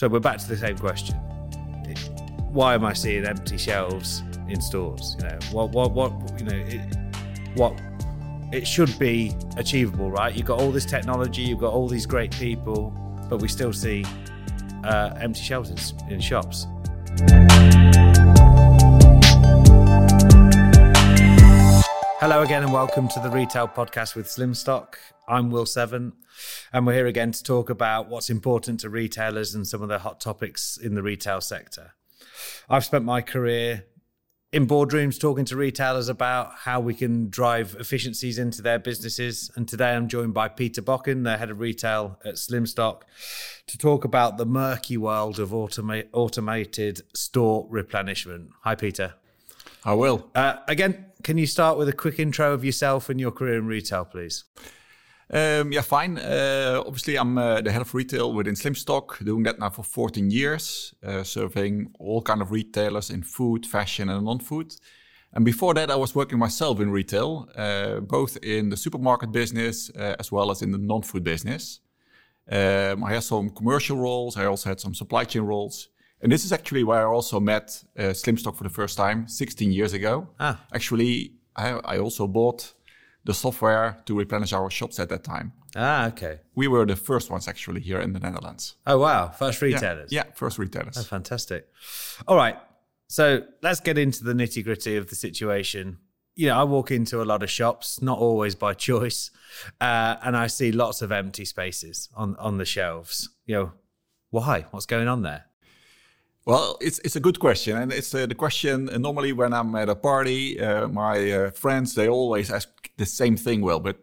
So we're back to the same question. Why am I seeing empty shelves in stores? You know, what, what, what, you know, it, what, it should be achievable, right? You've got all this technology, you've got all these great people, but we still see uh, empty shelves in, in shops. Hello again, and welcome to the Retail Podcast with Slimstock. I'm Will Seven, and we're here again to talk about what's important to retailers and some of the hot topics in the retail sector. I've spent my career in boardrooms talking to retailers about how we can drive efficiencies into their businesses. And today I'm joined by Peter Bocken, the head of retail at Slimstock, to talk about the murky world of automa- automated store replenishment. Hi, Peter. I will. Uh, again, can you start with a quick intro of yourself and your career in retail, please? Um, yeah, fine. Uh, obviously, I'm uh, the head of retail within Slimstock, doing that now for 14 years, uh, serving all kind of retailers in food, fashion, and non-food. And before that, I was working myself in retail, uh, both in the supermarket business uh, as well as in the non-food business. Um, I had some commercial roles. I also had some supply chain roles. And this is actually where I also met uh, Slimstock for the first time 16 years ago. Ah. Actually, I, I, also bought the software to replenish our shops at that time. Ah, okay. We were the first ones actually here in the Netherlands. Oh, wow. First retailers? Yeah, yeah first retailers. Oh, fantastic. All right. So let's get into the nitty gritty of the situation. You know, I walk into a lot of shops, not always by choice, uh, and I see lots of empty spaces on, on the shelves. You know, why? What's going on there? Well, it's it's a good question, and it's uh, the question uh, normally when I'm at a party, uh, my uh, friends they always ask the same thing. Well, but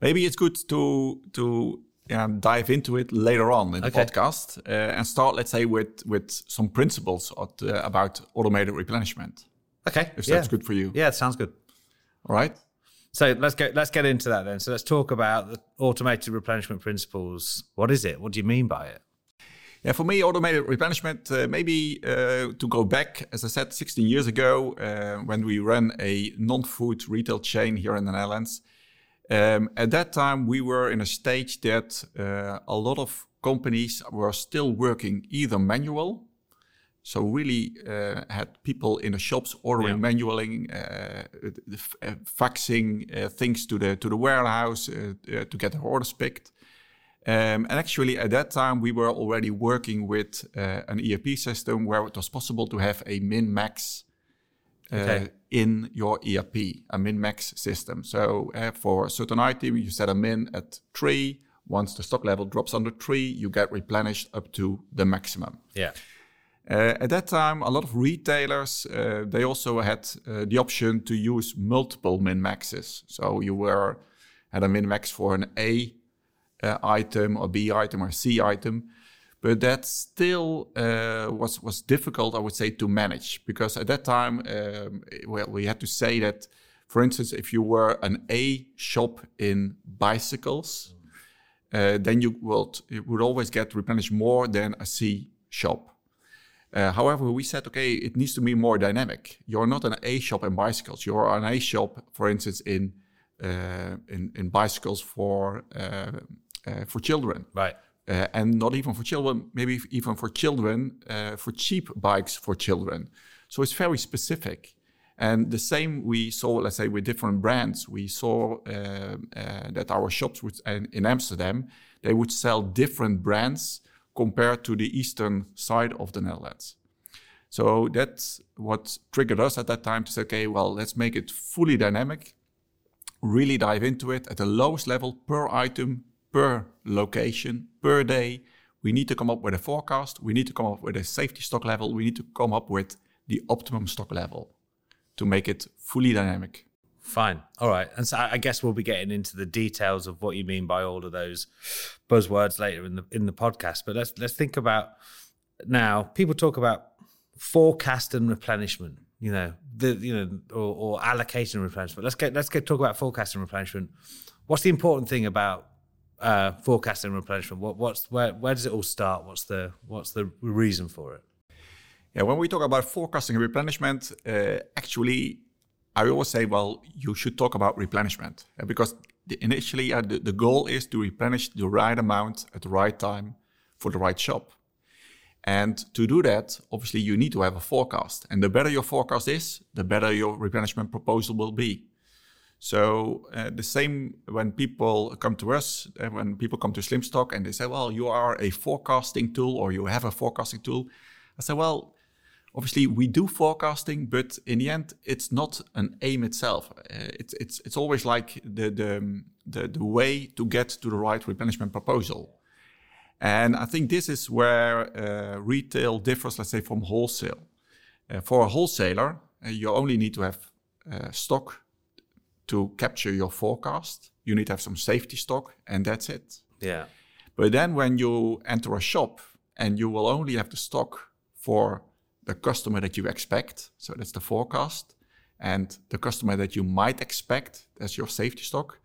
maybe it's good to to dive into it later on in the okay. podcast uh, and start, let's say, with with some principles at, uh, about automated replenishment. Okay, if yeah. that's good for you. Yeah, it sounds good. All right. So let's go. Let's get into that then. So let's talk about the automated replenishment principles. What is it? What do you mean by it? Yeah, for me, automated replenishment, uh, maybe uh, to go back, as I said, 16 years ago, uh, when we ran a non food retail chain here in the Netherlands. Um, at that time, we were in a stage that uh, a lot of companies were still working either manual, so really uh, had people in the shops ordering yeah. manually, uh, faxing things to the to the warehouse to get their orders picked. Um, and actually, at that time, we were already working with uh, an ERP system where it was possible to have a min max uh, okay. in your ERP, a min max system. So, uh, for a certain item, you set a min at three. Once the stock level drops under three, you get replenished up to the maximum. Yeah. Uh, at that time, a lot of retailers uh, they also had uh, the option to use multiple min maxes. So you were had a min max for an A uh, item or B item or C item. But that still uh, was was difficult, I would say, to manage because at that time, um, well, we had to say that, for instance, if you were an A shop in bicycles, uh, then you would you would always get replenished more than a C shop. Uh, however, we said, okay, it needs to be more dynamic. You're not an A shop in bicycles. You're an A shop, for instance, in uh, in, in bicycles for uh, for children. Right. Uh, and not even for children, maybe even for children, uh, for cheap bikes for children. So it's very specific. And the same we saw, let's say, with different brands. We saw uh, uh, that our shops would, in Amsterdam, they would sell different brands compared to the eastern side of the Netherlands. So that's what triggered us at that time to say, okay, well, let's make it fully dynamic, really dive into it at the lowest level per item, per location, per day. We need to come up with a forecast. We need to come up with a safety stock level. We need to come up with the optimum stock level to make it fully dynamic. Fine. All right. And so I guess we'll be getting into the details of what you mean by all of those buzzwords later in the in the podcast. But let's let's think about now. People talk about forecast and replenishment. You know the you know or, or allocation and replenishment. Let's get let's get talk about forecast and replenishment. What's the important thing about uh, forecasting replenishment? What, what's where where does it all start? What's the what's the reason for it? Yeah, when we talk about forecasting replenishment, uh, actually, I always say, well, you should talk about replenishment uh, because the, initially uh, the, the goal is to replenish the right amount at the right time for the right shop. And to do that, obviously, you need to have a forecast. And the better your forecast is, the better your replenishment proposal will be. So uh, the same when people come to us, uh, when people come to Slimstock and they say, "Well, you are a forecasting tool, or you have a forecasting tool," I say, "Well, obviously we do forecasting, but in the end, it's not an aim itself. Uh, it's it's it's always like the the the, the way to get to the right replenishment proposal." And I think this is where uh, retail differs, let's say, from wholesale. Uh, for a wholesaler, uh, you only need to have stock to capture your forecast. You need to have some safety stock, and that's it. Yeah. But then when you enter a shop and you will only have the stock for the customer that you expect, so that's the forecast, and the customer that you might expect, that's your safety stock,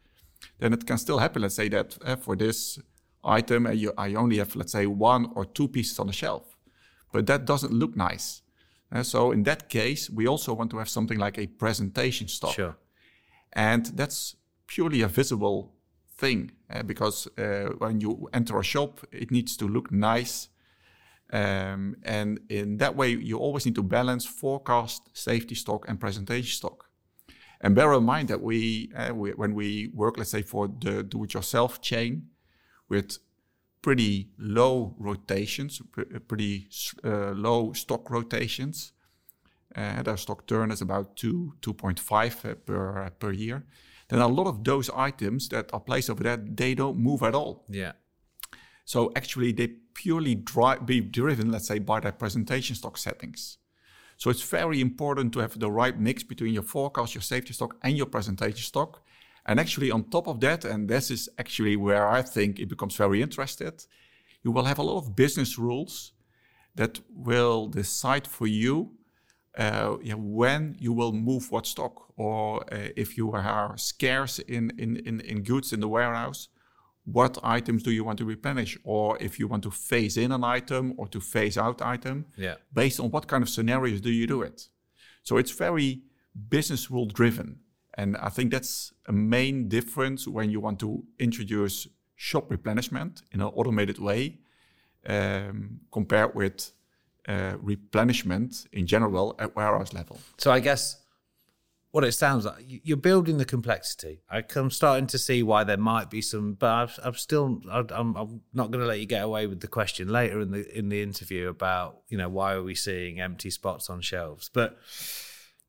then it can still happen. Let's say that uh, for this item, uh, you, I only have, let's say, one or two pieces on the shelf, but that doesn't look nice. Uh, so in that case, we also want to have something like a presentation stock. Sure. And that's purely a visible thing uh, because uh, when you enter a shop, it needs to look nice. Um, and in that way, you always need to balance forecast, safety stock, and presentation stock. And bear in mind that we, uh, we when we work, let's say, for the do it yourself chain with pretty low rotations, pretty uh, low stock rotations, their stock turn is about 2, 2.5 uh, per, per year. Then a lot of those items that are placed over there, they don't move at all. Yeah. So actually, they purely dri- be driven, let's say, by their presentation stock settings. So it's very important to have the right mix between your forecast, your safety stock, and your presentation stock. And actually, on top of that, and this is actually where I think it becomes very interested, you will have a lot of business rules that will decide for you uh, yeah, when you will move what stock, or uh, if you are scarce in, in, in, in goods in the warehouse, what items do you want to replenish, or if you want to phase in an item or to phase out item, yeah. based on what kind of scenarios do you do it? So it's very business rule driven, and I think that's a main difference when you want to introduce shop replenishment in an automated way um, compared with uh, replenishment in general at warehouse level. So I guess what it sounds like you're building the complexity. I'm starting to see why there might be some, but I'm still I'm, I'm not going to let you get away with the question later in the in the interview about you know why are we seeing empty spots on shelves. But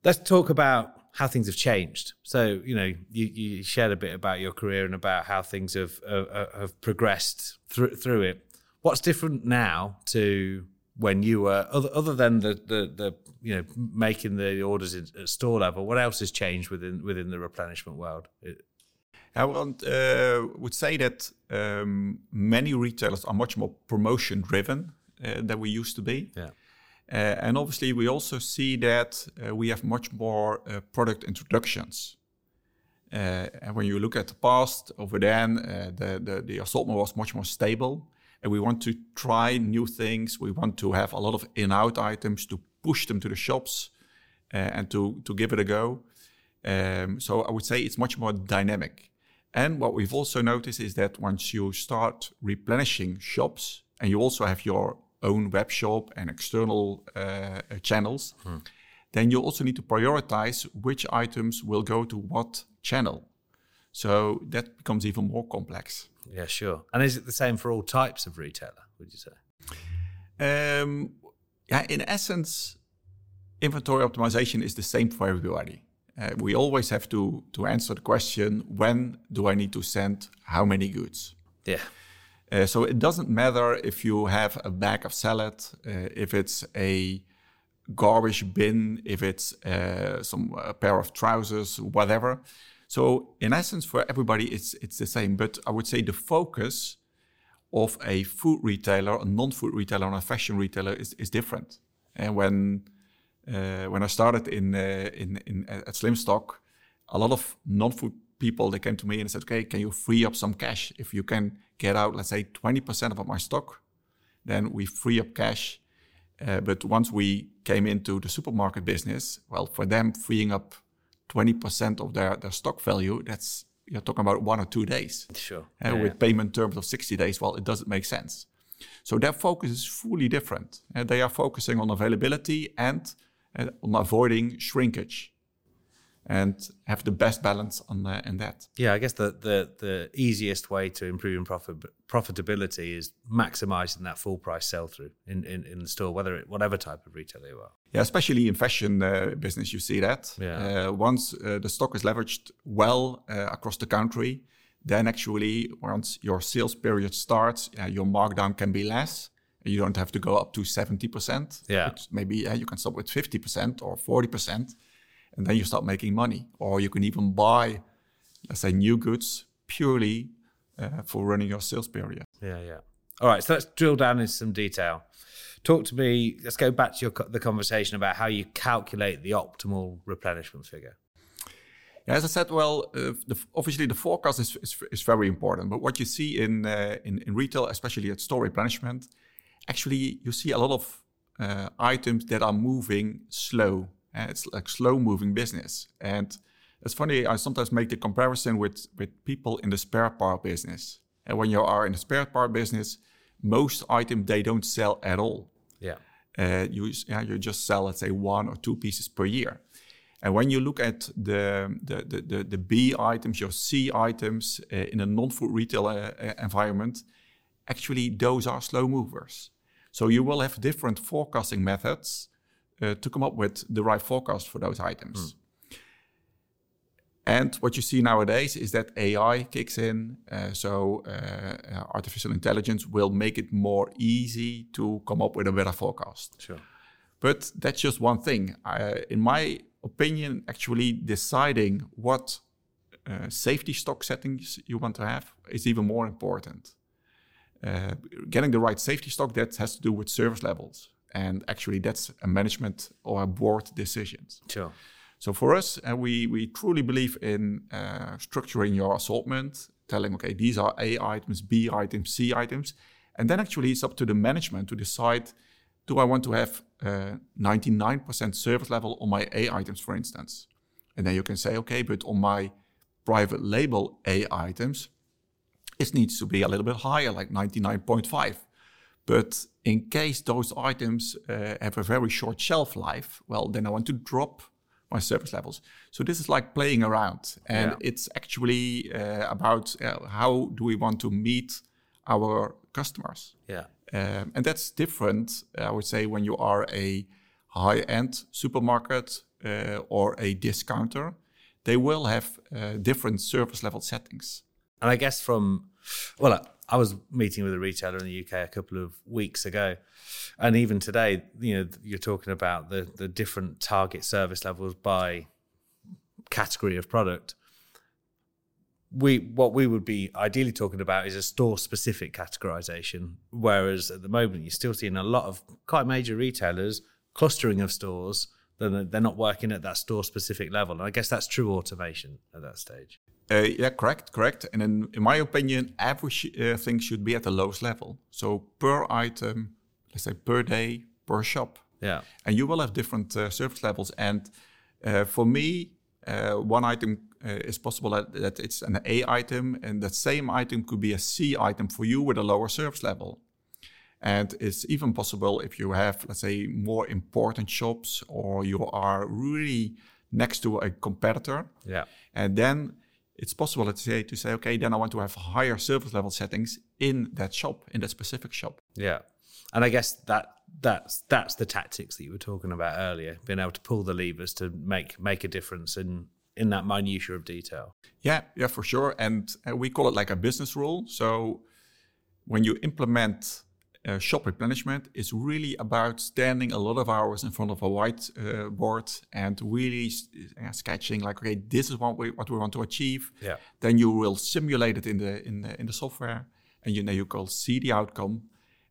let's talk about how things have changed. So you know you, you shared a bit about your career and about how things have uh, have progressed through through it. What's different now to when you were other, other than the, the, the you know making the orders at store level what else has changed within within the replenishment world I would, uh, would say that um, many retailers are much more promotion driven uh, than we used to be. Yeah. Uh, and obviously, we also see that uh, we have much more uh, product introductions. Uh, and when you look at the past, over then, the, the, the assortment was much more stable and we want to try new things. We want to have a lot of in-out items to push them to the shops uh, and to to give it a go. Um, so I would say it's much more dynamic. And what we've also noticed is that once you start replenishing shops and you also have your own web shop and external uh, channels, hmm. then you also need to prioritize which items will go to what channel. So that becomes even more complex. Yeah, sure. And is it the same for all types of retailer, would you say? Um, yeah, in essence, inventory optimization is the same for everybody. Uh, we always have to, to answer the question when do I need to send how many goods? Yeah. Uh, so it doesn't matter if you have a bag of salad, uh, if it's a garbage bin, if it's uh, some a pair of trousers, whatever. So in essence, for everybody, it's it's the same. But I would say the focus of a food retailer, a non-food retailer, and a fashion retailer is, is different. And when uh, when I started in uh, in, in at Slimstock, a lot of non-food people they came to me and said, "Okay, can you free up some cash? If you can get out, let's say, twenty percent of my stock, then we free up cash." Uh, but once we came into the supermarket business, well, for them, freeing up 20% of their, their stock value, that's you're talking about one or two days. Sure. Uh, yeah, with yeah. payment terms of 60 days, well, it doesn't make sense. So their focus is fully different. And they are focusing on availability and uh, on avoiding shrinkage and have the best balance on uh, in that. Yeah, I guess the, the the easiest way to improving profit profitability is maximizing that full price sell through in, in, in the store, whether it, whatever type of retailer you are. Yeah, especially in fashion uh, business, you see that. Yeah. Uh, once uh, the stock is leveraged well uh, across the country, then actually once your sales period starts, your markdown can be less. You don't have to go up to seventy percent. Yeah, maybe you can stop with fifty percent or forty percent and then you start making money. Or you can even buy, let's say, new goods purely uh, for running your sales period. Yeah, yeah. All right, so let's drill down into some detail. Talk to me. Let's go back to your the conversation about how you calculate the optimal replenishment figure. Yeah, as I said, well, uh, the, obviously the forecast is, is, is very important. But what you see in, uh, in in retail, especially at store replenishment, actually you see a lot of uh, items that are moving slow and it's like slow moving business. And it's funny, I sometimes make the comparison with, with people in the spare part business. And when you are in the spare part business, most items they don't sell at all. Yeah. Uh, you yeah, you just sell let's say one or two pieces per year. And when you look at the the the, the, the B items, your C items uh, in a non-food retail uh, uh environment, actually those are slow movers. So you will have different forecasting methods uh, to come up with the right forecast for those items. Mm. And what you see nowadays is that AI kicks in. Uh, so uh, artificial intelligence will make it more easy to come up with a better forecast. Sure. But that's just one thing. in my opinion, actually deciding what uh, safety stock settings you want to have is even more important. Uh, getting the right safety stock that has to do with service levels and actually that's a management or a board decision. Sure. So for us, uh, we we truly believe in uh, structuring your assortment, telling okay these are A items, B items, C items, and then actually it's up to the management to decide. Do I want to have 99% uh, service level on my A items, for instance? And then you can say, okay, but on my private label A items, it needs to be a little bit higher, like 99.5. But in case those items uh, have a very short shelf life, well, then I want to drop my service levels. So this is like playing around, and yeah. it's actually uh, about uh, how do we want to meet our customers. Yeah, um, and that's different. I would say when you are a high-end supermarket uh, or a discounter, they will have uh, different service level settings. And I guess from well, I was meeting with a retailer in the UK a couple of weeks ago, and even today, you know, you're talking about the the different target service levels by category of product. We what we would be ideally talking about is a store specific categorization, whereas at the moment you're still seeing a lot of quite major retailers clustering of stores. Then they're not working at that store specific level, and I guess that's true automation at that stage. Uh, yeah, correct, correct. And in, in my opinion, everything uh, should be at the lowest level. So per item, let's say per day, per shop. Yeah. And you will have different uh, service levels. And uh, for me, uh, one item uh, is possible that, that, it's an A item, and that same item could be a C item for you with a lower service level. And it's even possible if you have, let's say, more important shops or you are really next to a competitor. Yeah. And then it's possible to say to say, okay, then I want to have higher service level settings in that shop, in that specific shop. Yeah, and I guess that that's that's the tactics that you were talking about earlier, being able to pull the levers to make make a difference in in that minutia of detail. Yeah, yeah, for sure. And uh, we call it like a business rule. So when you implement uh, shop replenishment is really about standing a lot of hours in front of a whiteboard uh, and really uh, sketching like okay this is what we what we want to achieve. Yeah. Then you will simulate it in the in the in the software and you know you can see the outcome.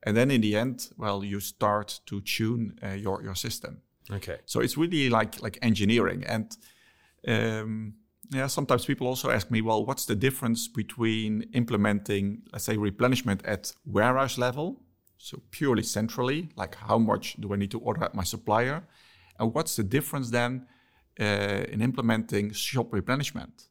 And then in the end well you start to tune uh, your your system. Okay. So it's really like like engineering. And um, yeah, sometimes people also ask me, well, what's the difference between implementing, let's say, replenishment at warehouse level so purely centrally, like how much do I need to order at my supplier? And what's the difference then uh, in implementing shop replenishment?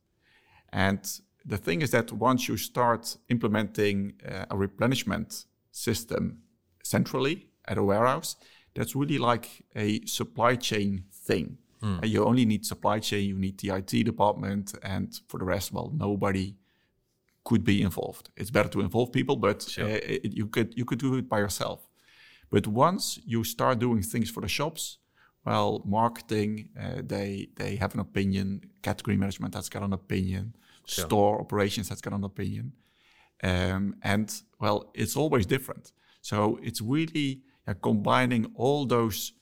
And the thing is that once you start implementing uh, a replenishment system centrally at a warehouse, that's really like a supply chain thing. Mm. And you only need supply chain, you need the IT department, and for the rest, well, nobody could be involved. It's better to involve people, but sure. uh, it, you could you could do it by yourself. But once you start doing things for the shops, well, marketing uh, they they have an opinion, category management has got an opinion, sure. store operations has got an opinion, um, and well, it's always different. So it's really uh, combining all those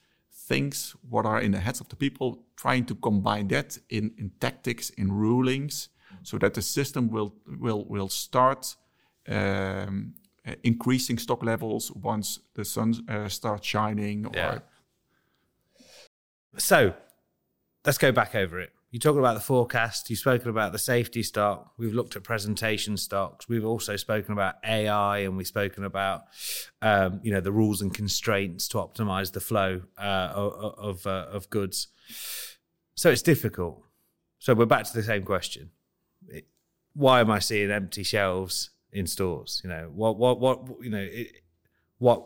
things what are in the heads of the people, trying to combine that in, in tactics, in rulings, so that the system will will will start um, uh, increasing stock levels once the sun uh, starts shining. Or yeah. So let's go back over it you talked about the forecast, you've spoken about the safety stock, we've looked at presentation stocks, we've also spoken about AI, and we've spoken about um, you know the rules and constraints to optimize the flow uh, of of, uh, of, goods. So it's difficult. So we're back to the same question: it, Why am I seeing empty shelves in stores? You know what what what you know it, what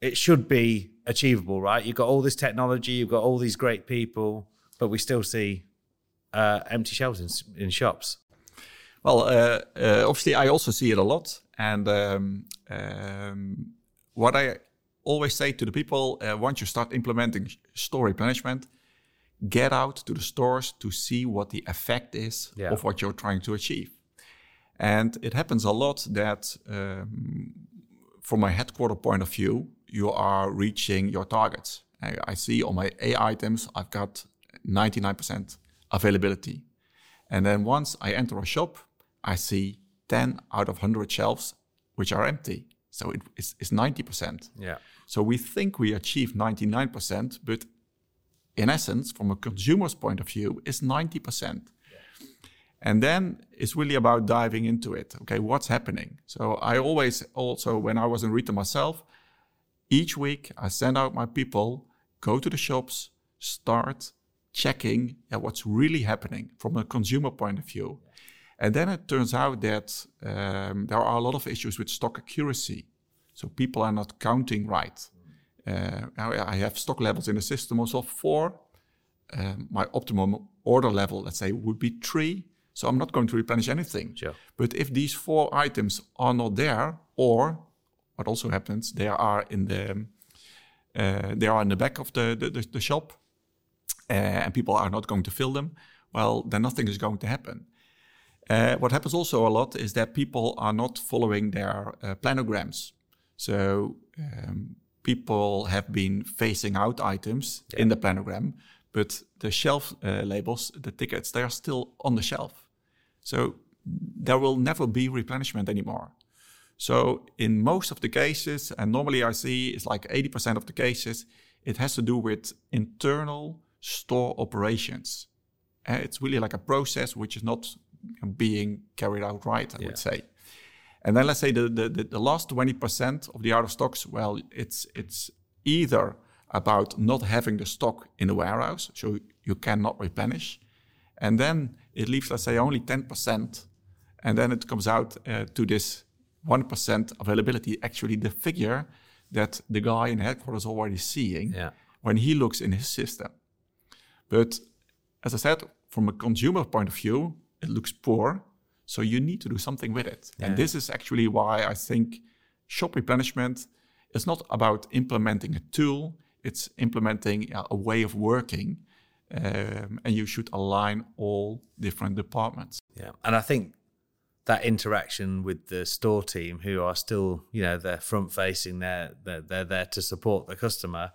it should be achievable, right? You've got all this technology, you've got all these great people, but we still see uh, empty shelves in, in shops? Well, uh, uh, obviously, I also see it a lot. And um, um, what I always say to the people uh, once you start implementing store replenishment, get out to the stores to see what the effect is yeah. of what you're trying to achieve. And it happens a lot that, um, from a headquarter point of view, you are reaching your targets. I, I see on my A items, I've got 99% availability. And then once I enter a shop, I see 10 out of 100 shelves which are empty. So it is, it's 90%. Yeah. So we think we achieve 99%, but in essence, from a consumer's point of view, is 90%. And then it's really about diving into it. Okay, what's happening? So I always also, when I was in retail myself, each week I send out my people, go to the shops, start checking yeah, what's really happening from a consumer point of view. And then it turns out that um, there are a lot of issues with stock accuracy. So people are not counting right. Uh, I have stock levels in the system also four. Um, my optimum order level, let's say, would be three. So I'm not going to replenish anything. Sure. But if these four items are not there, or what also happens, they are in the uh, they are in the back of the, the, the shop, uh, and people are not going to fill them, well, then nothing is going to happen. Uh, what happens also a lot is that people are not following their uh, planograms. So um, people have been phasing out items yeah. in the planogram, but the shelf uh, labels, the tickets, they are still on the shelf. So there will never be replenishment anymore. So in most of the cases, and normally I see it's like 80% of the cases, it has to do with internal store operations. Uh, it's really like a process which is not being carried out right, I yeah. would say. And then let's say the, the, the, the last 20% of the out of stocks, well, it's, it's either about not having the stock in the warehouse, so you cannot replenish. And then it leaves, let's say, only 10%. And then it comes out uh, to this 1% availability, actually the figure that the guy in headquarters already seeing yeah. when he looks in his system. But as I said, from a consumer point of view, it looks poor. So you need to do something with it. Yeah. And this is actually why I think shop replenishment is not about implementing a tool, it's implementing a way of working. Um, and you should align all different departments. Yeah. And I think that interaction with the store team who are still you know they're front facing they're, they're they're there to support the customer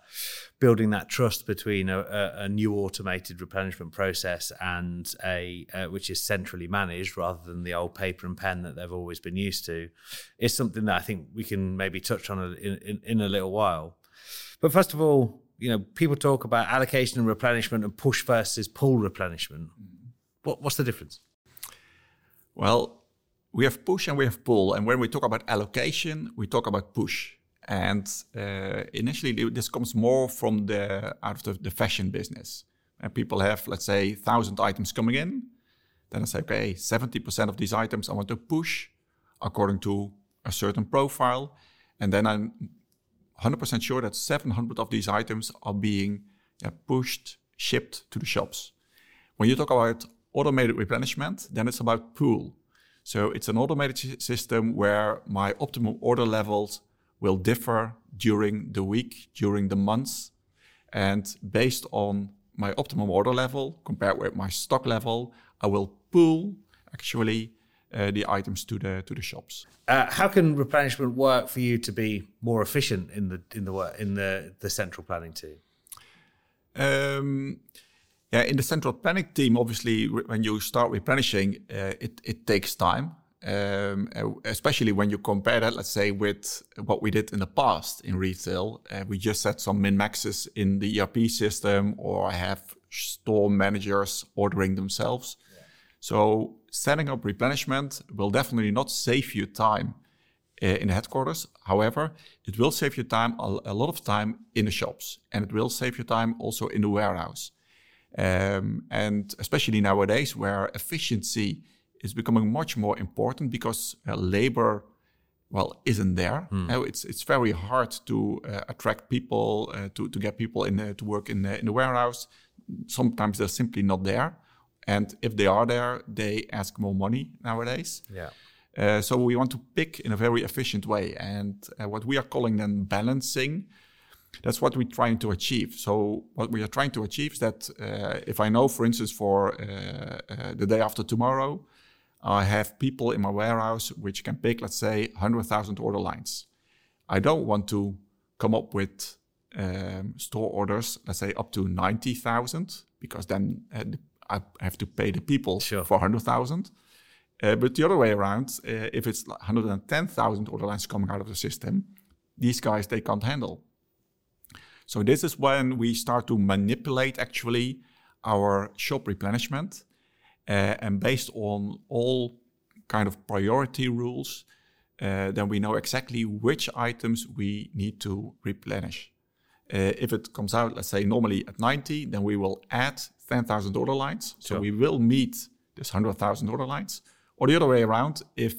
building that trust between a, a, a new automated replenishment process and a uh, which is centrally managed rather than the old paper and pen that they've always been used to is something that I think we can maybe touch on in, in, in a little while. But first of all you know people talk about allocation and replenishment and push versus pull replenishment. What, what's the difference? Well we have push and we have pull. And when we talk about allocation, we talk about push. And uh, initially, this comes more from the out of the, fashion business. And people have, let's say, thousand items coming in. Then I say, okay, seventy percent of these items I want to push according to a certain profile, and then I'm 100% sure that 700 of these items are being yeah, pushed, shipped to the shops. When you talk about automated replenishment, then it's about pool. So it's an automated system where my optimum order levels will differ during the week, during the months. And based on my optimum order level compared with my stock level, I will pull actually uh, the items to the to the shops. Uh, how can replenishment work for you to be more efficient in the in the work in the the central planning team? Um, yeah, in the central planning team, obviously, when you start replenishing, uh, it it takes time. Um, uh, especially when you compare that, let's say, with what we did in the past in retail. Uh, we just set some min maxes in the ERP system, or I have store managers ordering themselves. Yeah. So setting up replenishment will definitely not save you time uh, in the headquarters. However, it will save you time a, a, lot of time in the shops, and it will save you time also in the warehouse. Um, and especially nowadays, where efficiency is becoming much more important because uh, labor, well, isn't there. Mm. Uh, it's it's very hard to uh, attract people, uh, to to get people in to work in the, in the warehouse. Sometimes they're simply not there, and if they are there, they ask more money nowadays. Yeah. Uh, so we want to pick in a very efficient way, and uh, what we are calling then balancing. That's what we're trying to achieve. So what we are trying to achieve is that if I know, for instance, for the day after tomorrow, I have people in my warehouse which can pick, let's say, 100,000 order lines. I don't want to come up with um, store orders, let's say up to 90,000, because then uh, I have to pay the people sure. for 100,000. Uh, but the other way around, uh, if it's 110,000 order lines coming out of the system, these guys they can't handle. So this is when we start to manipulate actually our shop replenishment uh, and based on all kind of priority rules, uh, then we know exactly which items we need to replenish. Uh, if it comes out, let's say normally at 90, then we will add 10,000 order lines. So sure. we will meet this 100,000 order lines. Or the other way around, if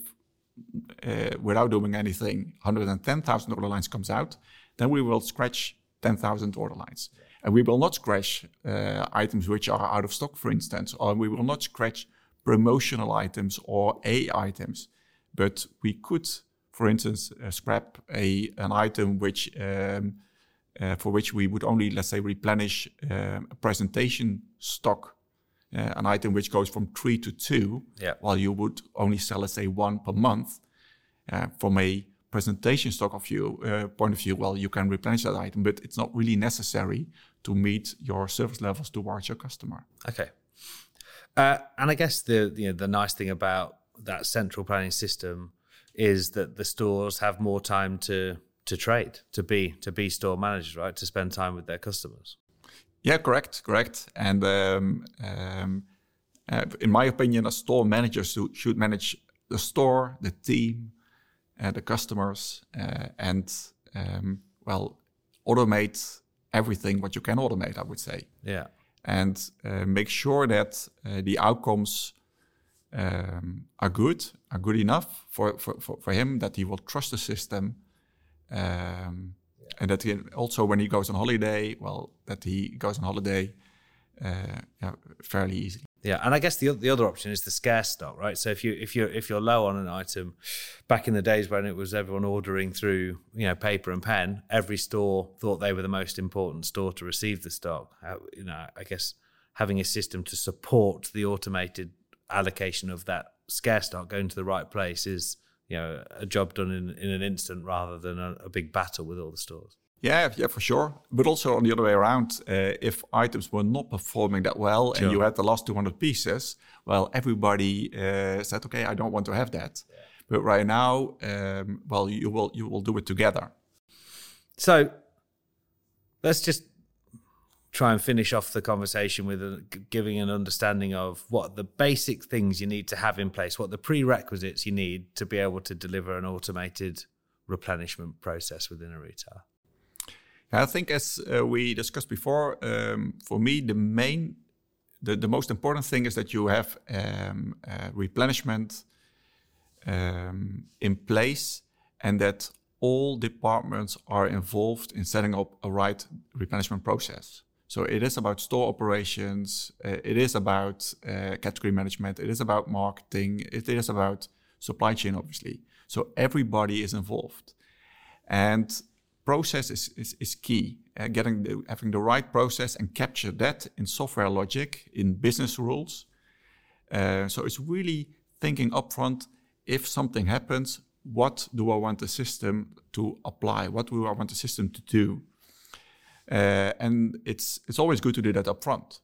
uh, without doing anything, 110,000 order lines comes out, then we will scratch 10,000 order lines. And we will not scratch uh, items which are out of stock, for instance, or we will not scratch promotional items or A items. But we could, for instance, uh, scrap a an item which um, uh, for which we would only, let's say, replenish um, a presentation stock, uh, an item which goes from three to two, yeah. while you would only sell, let's say, one per month. Uh, from a presentation stock of view uh, point of view, well, you can replenish that item, but it's not really necessary to meet your service levels towards your customer. Okay. Uh, and I guess the you know the nice thing about that central planning system is that the stores have more time to to trade, to be to be store managers, right? To spend time with their customers. Yeah, correct, correct. And um, um, uh, in my opinion, a store manager should should manage the store, the team, the customers, uh, and um, well, automate everything what you can automate. I would say. Yeah. And uh, make sure that uh, the outcomes um, are good, are good enough for, for, for, for, him that he will trust the system. Um, yeah. And that he also, when he goes on holiday, well, that he goes on holiday uh, yeah, fairly easily. Yeah, and I guess the the other option is the scarce stock, right? So if you if you if you're low on an item, back in the days when it was everyone ordering through you know paper and pen, every store thought they were the most important store to receive the stock. you know, I guess having a system to support the automated allocation of that scarce stock going to the right place is you know a job done in in an instant rather than a, a big battle with all the stores. Yeah, yeah, for sure. But also on the other way around, uh, if items were not performing that well sure. and you had the last 200 pieces, well, everybody uh, said, okay, I don't want to have that. Yeah. But right now, um, well, you will you will do it together. So let's just try and finish off the conversation with a, giving an understanding of what the basic things you need to have in place, what the prerequisites you need to be able to deliver an automated replenishment process within a retailer. I think, as uh, we discussed before, um, for me, the main, the, the most important thing is that you have um, uh, replenishment um, in place and that all departments are involved in setting up a right replenishment process. So it is about store operations, uh, it is about uh, category management, it is about marketing, it is about supply chain, obviously. So everybody is involved, and process is is, is key. Uh, getting the, having the right process and capture that in software logic, in business rules. Uh, so it's really thinking upfront. If something happens, what do I want the system to apply? What do I want the system to do? Uh, and it's it's always good to do that up front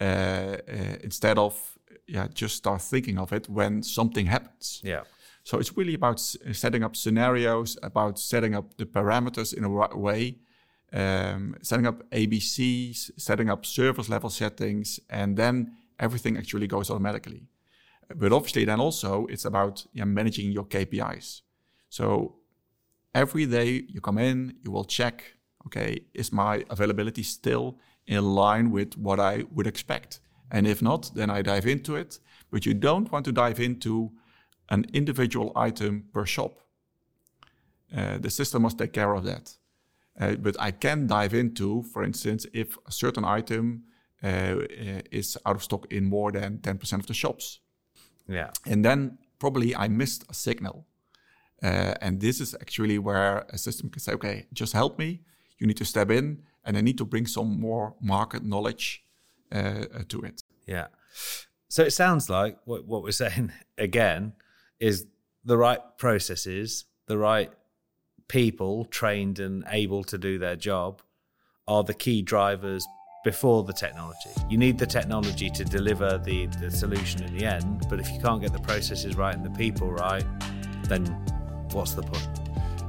uh, uh, instead of yeah just start thinking of it when something happens. Yeah. So it's really about setting up scenarios, about setting up the parameters in a right way, um, setting up ABCs, setting up service level settings, and then everything actually goes automatically. But obviously, then also it's about managing your KPIs. So every day you come in, you will check okay, is my availability still in line with what I would expect? And if not, then I dive into it. But you don't want to dive into an individual item per shop. Uh, the system must take care of that. Uh, but I can dive into, for instance, if a certain item uh, is out of stock in more than 10% of the shops. Yeah. And then probably I missed a signal. Uh, and this is actually where a system can say, okay, just help me you need to step in and I need to bring some more market knowledge uh, uh, to it. Yeah. So it sounds like what, what we're saying again is the right processes, the right people trained and able to do their job are the key drivers before the technology. You need the technology to deliver the, the solution in the end, but if you can't get the processes right and the people right, then what's the point?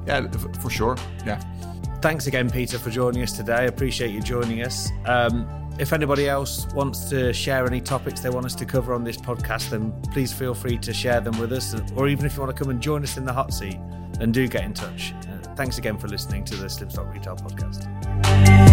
Yeah, for sure. Yeah. Thanks again, Peter, for joining us today. I appreciate you joining us. Um, if anybody else wants to share any topics they want us to cover on this podcast, then please feel free to share them with us. Or even if you want to come and join us in the hot seat, then do get in touch. Uh, thanks again for listening to the Slimstock Retail Podcast.